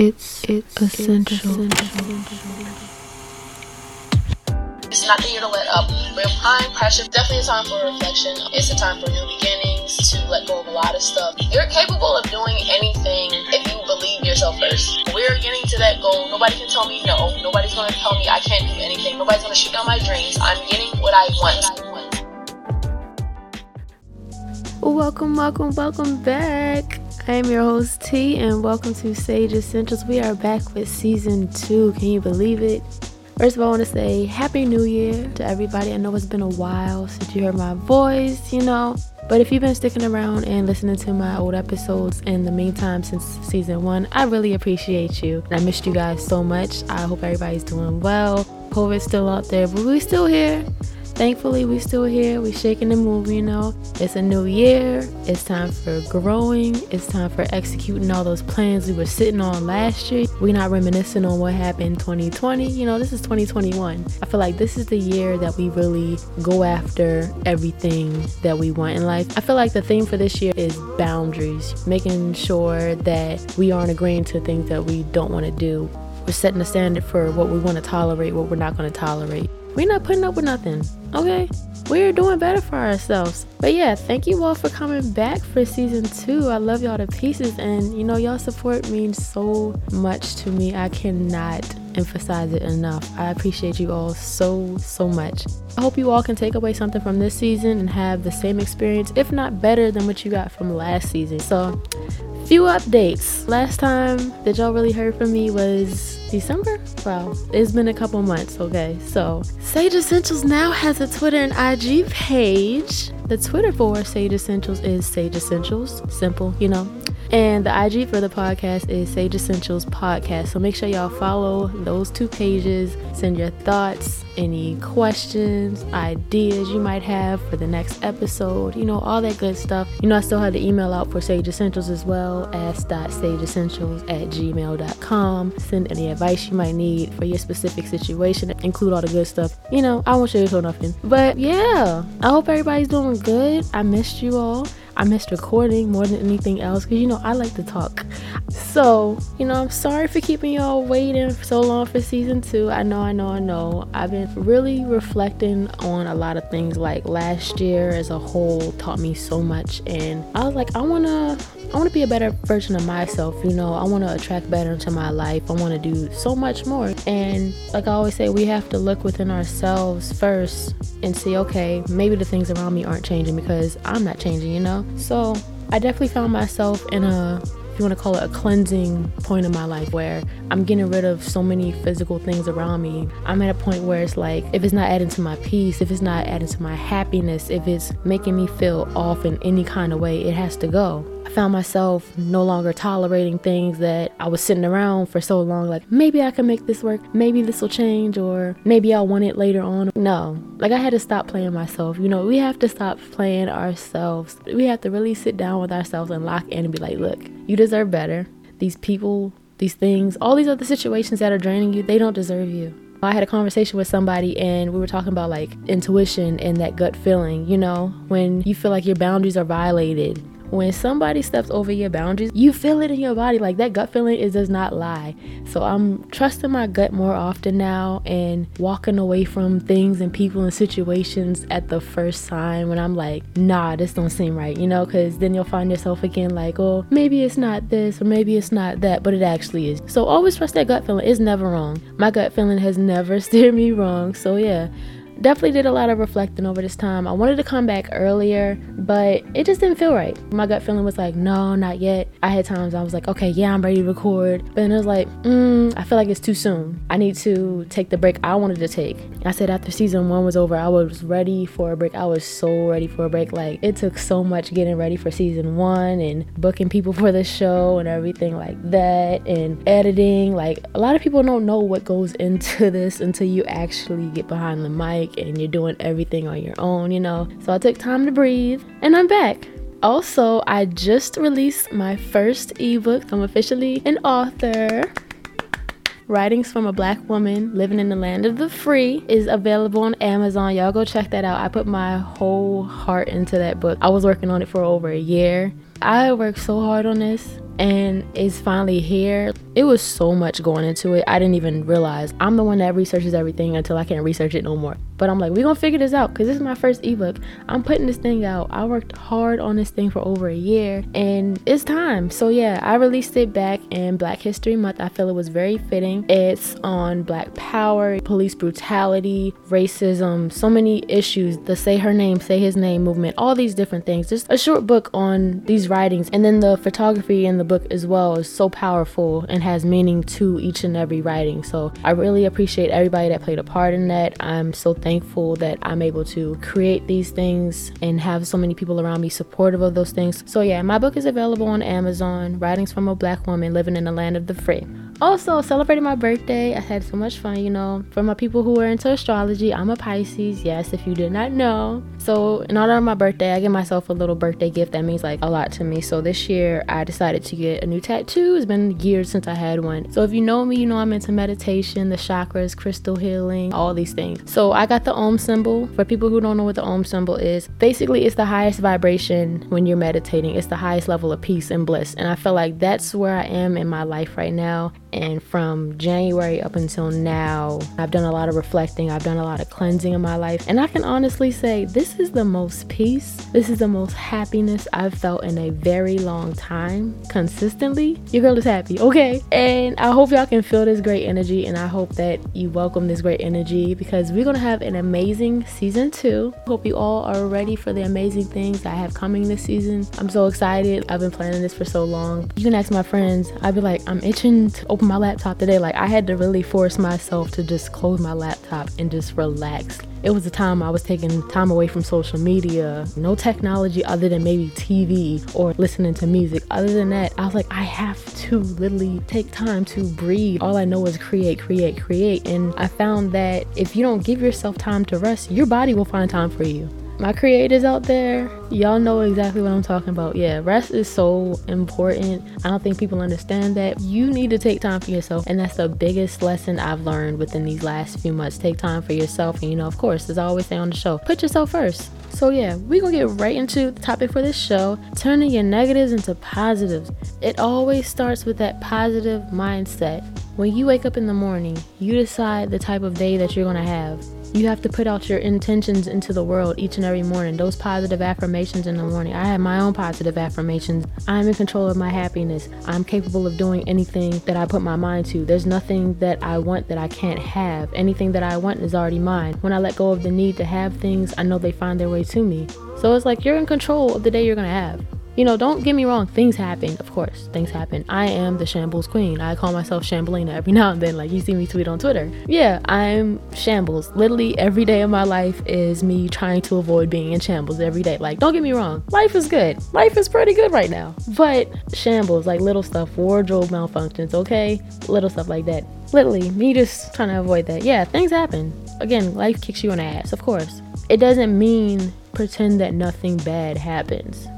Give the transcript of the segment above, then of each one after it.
It's it's essential. It's not the year to let up. We're applying pressure. Definitely a time for reflection. It's a time for new beginnings, to let go of a lot of stuff. You're capable of doing anything if you believe yourself first. We're getting to that goal. Nobody can tell me no. Nobody's going to tell me I can't do anything. Nobody's going to shoot down my dreams. I'm getting what I want. Welcome, welcome, welcome back. I am your host T, and welcome to Sage Essentials. We are back with season two. Can you believe it? First of all, I want to say Happy New Year to everybody. I know it's been a while since you heard my voice, you know. But if you've been sticking around and listening to my old episodes in the meantime since season one, I really appreciate you. I missed you guys so much. I hope everybody's doing well. COVID's still out there, but we're still here thankfully we still here. We shaking and moving you know. It's a new year. It's time for growing. It's time for executing all those plans we were sitting on last year. We're not reminiscing on what happened 2020 you know this is 2021 i feel like this is the year that we really go after everything that we want in life. I feel like the theme for this year is boundaries making sure that we aren't agreeing to things that we don't want to do. We're setting a standard for what we want to tolerate what we're not going to tolerate we're not putting up with nothing, okay? We're doing better for ourselves. But yeah, thank you all for coming back for season two. I love y'all to pieces, and you know, y'all support means so much to me. I cannot emphasize it enough. I appreciate you all so, so much. I hope you all can take away something from this season and have the same experience, if not better, than what you got from last season. So, few updates. Last time that y'all really heard from me was December? Wow, it's been a couple months, okay? So, Sage Essentials now has a Twitter and IG page. The Twitter for Sage Essentials is Sage Essentials. Simple, you know. And the IG for the podcast is Sage Essentials Podcast. So make sure y'all follow those two pages. Send your thoughts, any questions, ideas you might have for the next episode, you know, all that good stuff. You know, I still have the email out for Sage Essentials as well, ask.sageessentials at gmail.com. Send any advice you might need for your specific situation, include all the good stuff. You know, I won't share this or nothing. But yeah, I hope everybody's doing good. I missed you all. I missed recording more than anything else because you know I like to talk. So, you know, I'm sorry for keeping y'all waiting so long for season two. I know, I know, I know. I've been really reflecting on a lot of things like last year as a whole taught me so much and I was like, I wanna I wanna be a better version of myself, you know, I wanna attract better into my life. I wanna do so much more. And like I always say, we have to look within ourselves first and see, okay, maybe the things around me aren't changing because I'm not changing, you know? So I definitely found myself in a if you want to call it a cleansing point in my life where I'm getting rid of so many physical things around me. I'm at a point where it's like, if it's not adding to my peace, if it's not adding to my happiness, if it's making me feel off in any kind of way, it has to go. I found myself no longer tolerating things that I was sitting around for so long, like maybe I can make this work, maybe this will change, or maybe I'll want it later on. No, like I had to stop playing myself. You know, we have to stop playing ourselves. We have to really sit down with ourselves and lock in and be like, look, you deserve better. These people, these things, all these other situations that are draining you, they don't deserve you. I had a conversation with somebody and we were talking about like intuition and that gut feeling, you know, when you feel like your boundaries are violated when somebody steps over your boundaries, you feel it in your body. Like that gut feeling is does not lie. So I'm trusting my gut more often now and walking away from things and people and situations at the first sign when I'm like, nah, this don't seem right, you know, because then you'll find yourself again like, oh, maybe it's not this or maybe it's not that, but it actually is. So always trust that gut feeling. It's never wrong. My gut feeling has never steered me wrong. So yeah definitely did a lot of reflecting over this time. I wanted to come back earlier, but it just didn't feel right. My gut feeling was like, no, not yet. I had times I was like, okay, yeah, I'm ready to record. But then it was like, mm, I feel like it's too soon. I need to take the break I wanted to take. I said after season one was over, I was ready for a break. I was so ready for a break. Like, it took so much getting ready for season one and booking people for the show and everything like that and editing. Like, a lot of people don't know what goes into this until you actually get behind the mic and you're doing everything on your own, you know. So I took time to breathe and I'm back. Also, I just released my first ebook. I'm officially an author. Writings from a Black Woman Living in the Land of the Free is available on Amazon. Y'all go check that out. I put my whole heart into that book. I was working on it for over a year. I worked so hard on this and it's finally here. It was so much going into it. I didn't even realize. I'm the one that researches everything until I can't research it no more. But I'm like, we're gonna figure this out because this is my first ebook. I'm putting this thing out. I worked hard on this thing for over a year and it's time. So yeah, I released it back in Black History Month. I feel it was very fitting. It's on black power, police brutality, racism, so many issues. The say her name, say his name movement, all these different things. Just a short book on these writings. And then the photography in the book as well is so powerful and has meaning to each and every writing. So I really appreciate everybody that played a part in that. I'm so thankful that I'm able to create these things and have so many people around me supportive of those things. So, yeah, my book is available on Amazon Writings from a Black Woman Living in the Land of the Free. Also, celebrating my birthday, I had so much fun, you know. For my people who are into astrology, I'm a Pisces, yes, if you did not know. So, in honor of my birthday, I give myself a little birthday gift that means like a lot to me. So, this year I decided to get a new tattoo. It's been years since I had one. So, if you know me, you know I'm into meditation, the chakras, crystal healing, all these things. So, I got the Om symbol. For people who don't know what the Om symbol is, basically it's the highest vibration when you're meditating, it's the highest level of peace and bliss. And I feel like that's where I am in my life right now. And from January up until now, I've done a lot of reflecting, I've done a lot of cleansing in my life. And I can honestly say this is the most peace, this is the most happiness I've felt in a very long time consistently. Your girl is happy, okay? And I hope y'all can feel this great energy and I hope that you welcome this great energy because we're gonna have an amazing season two. Hope you all are ready for the amazing things I have coming this season. I'm so excited. I've been planning this for so long. You can ask my friends, I'd be like, I'm itching to open my laptop today, like I had to really force myself to just close my laptop and just relax. It was a time I was taking time away from social media, no technology other than maybe TV or listening to music. Other than that, I was like, I have to literally take time to breathe. All I know is create, create, create. And I found that if you don't give yourself time to rest, your body will find time for you my creators out there, y'all know exactly what I'm talking about. Yeah, rest is so important. I don't think people understand that. You need to take time for yourself, and that's the biggest lesson I've learned within these last few months. Take time for yourself, and you know, of course, as I always say on the show, put yourself first. So, yeah, we're gonna get right into the topic for this show turning your negatives into positives. It always starts with that positive mindset. When you wake up in the morning, you decide the type of day that you're gonna have. You have to put out your intentions into the world each and every morning. Those positive affirmations in the morning. I have my own positive affirmations. I'm in control of my happiness. I'm capable of doing anything that I put my mind to. There's nothing that I want that I can't have. Anything that I want is already mine. When I let go of the need to have things, I know they find their way to me. So it's like you're in control of the day you're going to have. You know, don't get me wrong, things happen. Of course, things happen. I am the shambles queen. I call myself Shambelina every now and then. Like you see me tweet on Twitter. Yeah, I'm shambles. Literally every day of my life is me trying to avoid being in shambles every day. Like, don't get me wrong, life is good. Life is pretty good right now. But shambles, like little stuff, wardrobe malfunctions, okay? Little stuff like that. Literally, me just trying to avoid that. Yeah, things happen. Again, life kicks you in the ass, of course. It doesn't mean pretend that nothing bad happens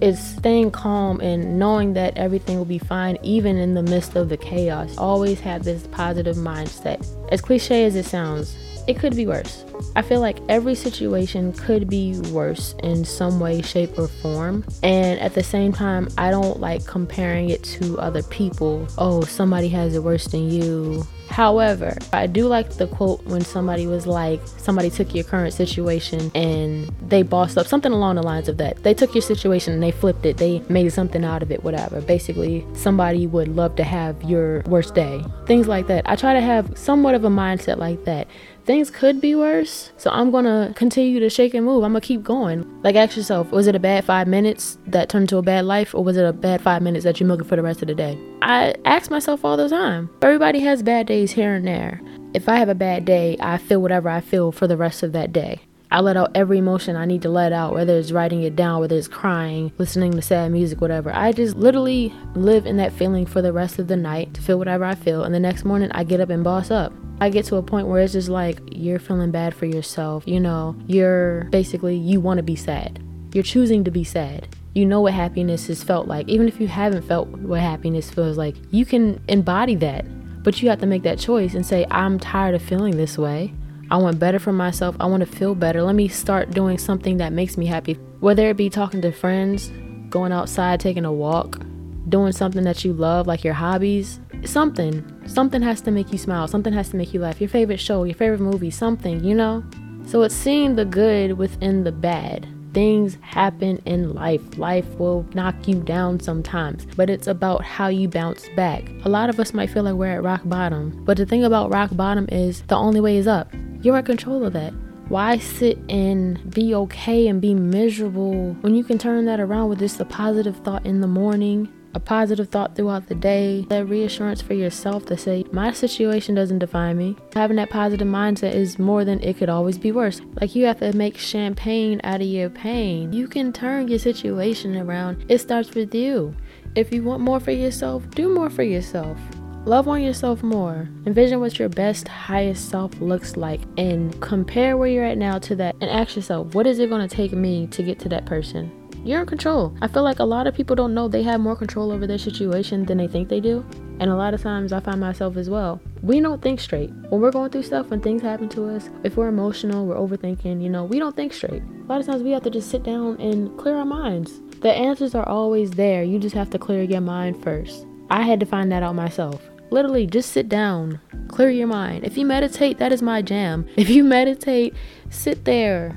is staying calm and knowing that everything will be fine even in the midst of the chaos. Always have this positive mindset. As cliche as it sounds, it could be worse. I feel like every situation could be worse in some way, shape, or form. And at the same time, I don't like comparing it to other people. Oh, somebody has it worse than you. However, I do like the quote when somebody was like, somebody took your current situation and they bossed up, something along the lines of that. They took your situation and they flipped it, they made something out of it, whatever. Basically, somebody would love to have your worst day. Things like that. I try to have somewhat of a mindset like that things could be worse. So I'm gonna continue to shake and move. I'm gonna keep going. Like, ask yourself, was it a bad five minutes that turned into a bad life, or was it a bad five minutes that you're milking for the rest of the day? I ask myself all the time. Everybody has bad days here and there. If I have a bad day, I feel whatever I feel for the rest of that day. I let out every emotion I need to let out, whether it's writing it down, whether it's crying, listening to sad music, whatever. I just literally live in that feeling for the rest of the night to feel whatever I feel. And the next morning, I get up and boss up. I get to a point where it's just like you're feeling bad for yourself. You know, you're basically, you want to be sad. You're choosing to be sad. You know what happiness has felt like. Even if you haven't felt what happiness feels like, you can embody that. But you have to make that choice and say, I'm tired of feeling this way. I want better for myself. I want to feel better. Let me start doing something that makes me happy. Whether it be talking to friends, going outside, taking a walk, doing something that you love, like your hobbies, something. Something has to make you smile. Something has to make you laugh. Your favorite show, your favorite movie, something, you know? So it's seeing the good within the bad. Things happen in life. Life will knock you down sometimes, but it's about how you bounce back. A lot of us might feel like we're at rock bottom, but the thing about rock bottom is the only way is up. You're in control of that. Why sit and be okay and be miserable when you can turn that around with just a positive thought in the morning a positive thought throughout the day, that reassurance for yourself to say, my situation doesn't define me. Having that positive mindset is more than it could always be worse. Like you have to make champagne out of your pain. You can turn your situation around. It starts with you. If you want more for yourself, do more for yourself. Love on yourself more. Envision what your best, highest self looks like and compare where you're at now to that and ask yourself, what is it going to take me to get to that person? you're in control. I feel like a lot of people don't know they have more control over their situation than they think they do. And a lot of times I find myself as well. We don't think straight. When we're going through stuff, when things happen to us, if we're emotional, we're overthinking, you know, we don't think straight. A lot of times we have to just sit down and clear our minds. The answers are always there. You just have to clear your mind first. I had to find that out myself. Literally, just sit down, clear your mind. If you meditate, that is my jam. If you meditate, sit there,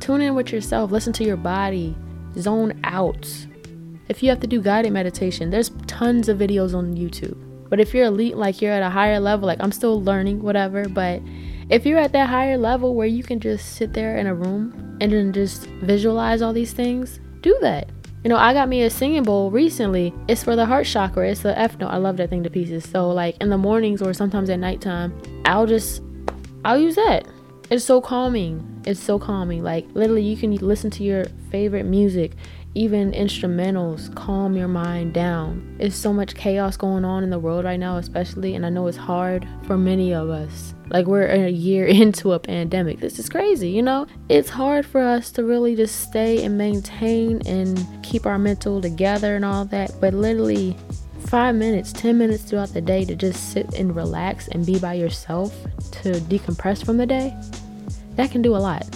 tune in with yourself, listen to your body, zone out. If you have to do guided meditation, there's tons of videos on YouTube. But if you're elite, like you're at a higher level, like I'm still learning, whatever, but if you're at that higher level where you can just sit there in a room and then just visualize all these things, do that. You know, I got me a singing bowl recently. It's for the heart chakra. It's the F note. I love that thing to pieces. So like in the mornings or sometimes at nighttime, I'll just I'll use that. It's so calming. It's so calming. Like literally you can listen to your favorite music, even instrumentals, calm your mind down. It's so much chaos going on in the world right now, especially, and I know it's hard for many of us. Like we're a year into a pandemic. This is crazy, you know? It's hard for us to really just stay and maintain and keep our mental together and all that. But literally five minutes, 10 minutes throughout the day to just sit and relax and be by yourself to decompress from the day, that can do a lot.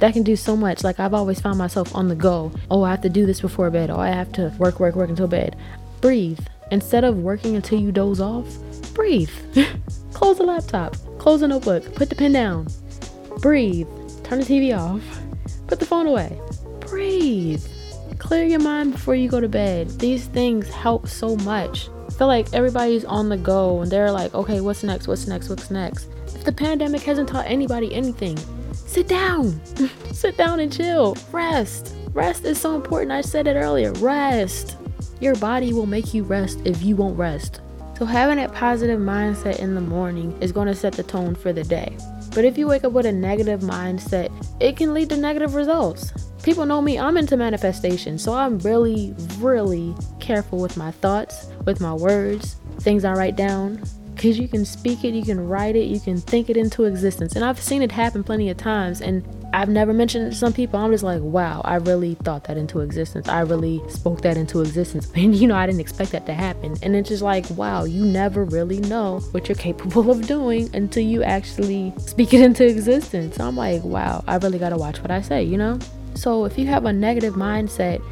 That can do so much. Like I've always found myself on the go. Oh, I have to do this before bed. Oh, I have to work, work, work until bed. Breathe. Instead of working until you doze off, breathe. close the laptop, close the notebook, put the pen down, breathe, turn the TV off, put the phone away, breathe. Clear your mind before you go to bed. These things help so much. I feel like everybody's on the go and they're like, okay, what's next? What's next? What's next? If the pandemic hasn't taught anybody anything, sit down. sit down and chill. Rest. Rest is so important. I said it earlier. Rest. Your body will make you rest if you won't rest. So, having that positive mindset in the morning is going to set the tone for the day. But if you wake up with a negative mindset, it can lead to negative results. People know me, I'm into manifestation, so I'm really, really careful with my thoughts, with my words, things I write down, because you can speak it, you can write it, you can think it into existence. And I've seen it happen plenty of times. And I've never mentioned it to some people. I'm just like, wow, I really thought that into existence. I really spoke that into existence. And you know, I didn't expect that to happen. And it's just like, wow, you never really know what you're capable of doing until you actually speak it into existence. I'm like, wow, I really got to watch what I say, you know? So if you have a negative mindset,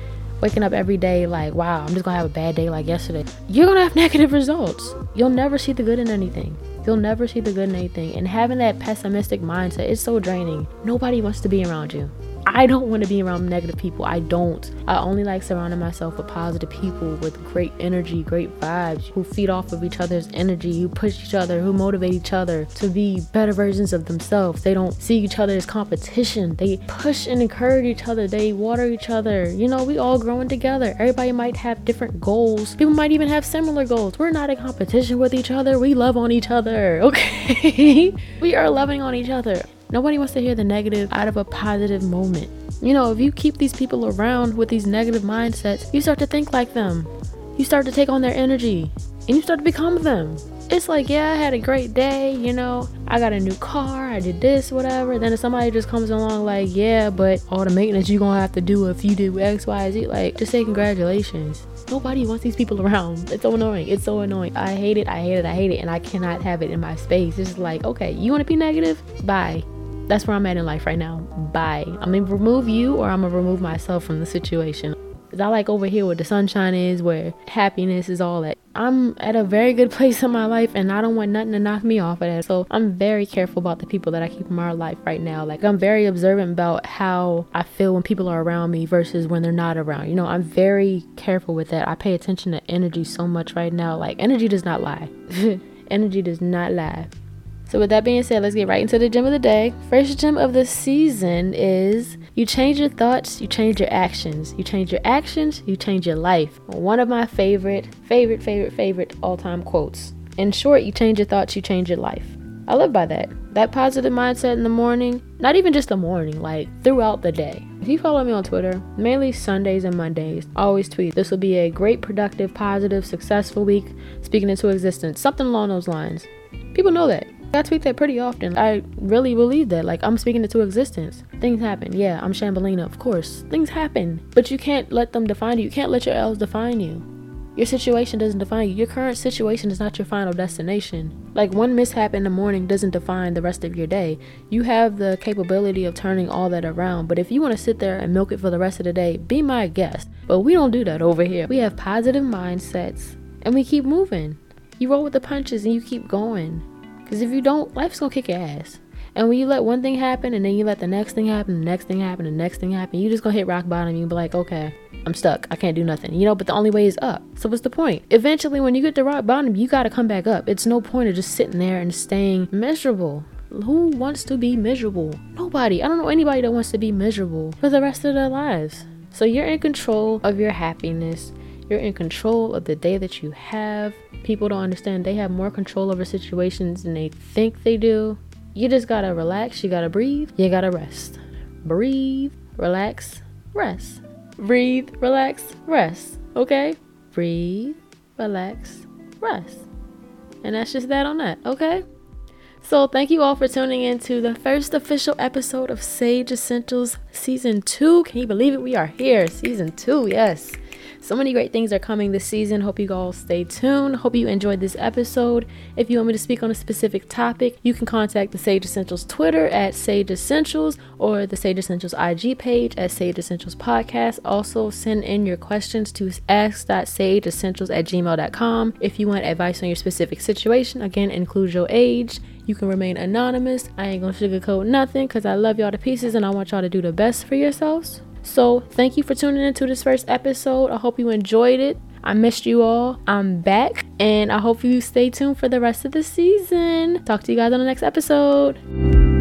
waking up every day like, wow, I'm just gonna have a bad day like yesterday, you're gonna have negative results. You'll never see the good in anything. You'll never see the good in anything. And having that pessimistic mindset is so draining. Nobody wants to be around you. I don't want to be around negative people. I don't. I only like surrounding myself with positive people with great energy, great vibes, who feed off of each other's energy, who push each other, who motivate each other to be better versions of themselves. They don't see each other as competition. They push and encourage each other. They water each other. You know, we all growing together. Everybody might have different goals. People might even have similar goals. We're not in competition with each other. We love on each other. Okay? we are loving on each other. Nobody wants to hear the negative out of a positive moment. You know, if you keep these people around with these negative mindsets, you start to think like them. You start to take on their energy and you start to become them. It's like, yeah, I had a great day, you know, I got a new car, I did this, whatever. Then if somebody just comes along, like, yeah, but all the maintenance you're gonna have to do if you do X, Y, Z, like, just say congratulations. Nobody wants these people around. It's so annoying. It's so annoying. I hate it, I hate it, I hate it, and I cannot have it in my space. It's just like, okay, you wanna be negative? Bye that's where I'm at in life right now. Bye. I'm gonna remove you or I'm gonna remove myself from the situation. Cause I like over here where the sunshine is, where happiness is all that. I'm at a very good place in my life and I don't want nothing to knock me off of that. So I'm very careful about the people that I keep in my life right now. Like I'm very observant about how I feel when people are around me versus when they're not around. You know, I'm very careful with that. I pay attention to energy so much right now. Like energy does not lie. energy does not lie. So, with that being said, let's get right into the gem of the day. First gem of the season is you change your thoughts, you change your actions. You change your actions, you change your life. One of my favorite, favorite, favorite, favorite all time quotes. In short, you change your thoughts, you change your life. I live by that. That positive mindset in the morning, not even just the morning, like throughout the day. If you follow me on Twitter, mainly Sundays and Mondays, I always tweet, this will be a great, productive, positive, successful week, speaking into existence. Something along those lines. People know that. I tweet that pretty often. I really believe that. Like, I'm speaking it to existence. Things happen. Yeah, I'm Shambelina, of course. Things happen. But you can't let them define you. You can't let your L's define you. Your situation doesn't define you. Your current situation is not your final destination. Like, one mishap in the morning doesn't define the rest of your day. You have the capability of turning all that around. But if you want to sit there and milk it for the rest of the day, be my guest. But we don't do that over here. We have positive mindsets and we keep moving. You roll with the punches and you keep going. Because if you don't, life's gonna kick your ass. And when you let one thing happen and then you let the next thing happen, the next thing happen, the next thing happen, you just gonna hit rock bottom. You be like, okay, I'm stuck. I can't do nothing. You know, but the only way is up. So what's the point? Eventually, when you get to rock bottom, you gotta come back up. It's no point of just sitting there and staying miserable. Who wants to be miserable? Nobody. I don't know anybody that wants to be miserable for the rest of their lives. So you're in control of your happiness. You're in control of the day that you have. People don't understand they have more control over situations than they think they do. You just gotta relax, you gotta breathe, you gotta rest. Breathe, relax, rest. Breathe, relax, rest. Okay? Breathe, relax, rest. And that's just that on that, okay? So, thank you all for tuning in to the first official episode of Sage Essentials Season 2. Can you believe it? We are here, Season 2, yes. So many great things are coming this season. Hope you all stay tuned. Hope you enjoyed this episode. If you want me to speak on a specific topic, you can contact the Sage Essentials Twitter at Sage Essentials or the Sage Essentials IG page at Sage Essentials Podcast. Also, send in your questions to ask.sageessentials at gmail.com. If you want advice on your specific situation, again, include your age. You can remain anonymous. I ain't gonna sugarcoat nothing because I love y'all to pieces and I want y'all to do the best for yourselves. So, thank you for tuning into this first episode. I hope you enjoyed it. I missed you all. I'm back, and I hope you stay tuned for the rest of the season. Talk to you guys on the next episode.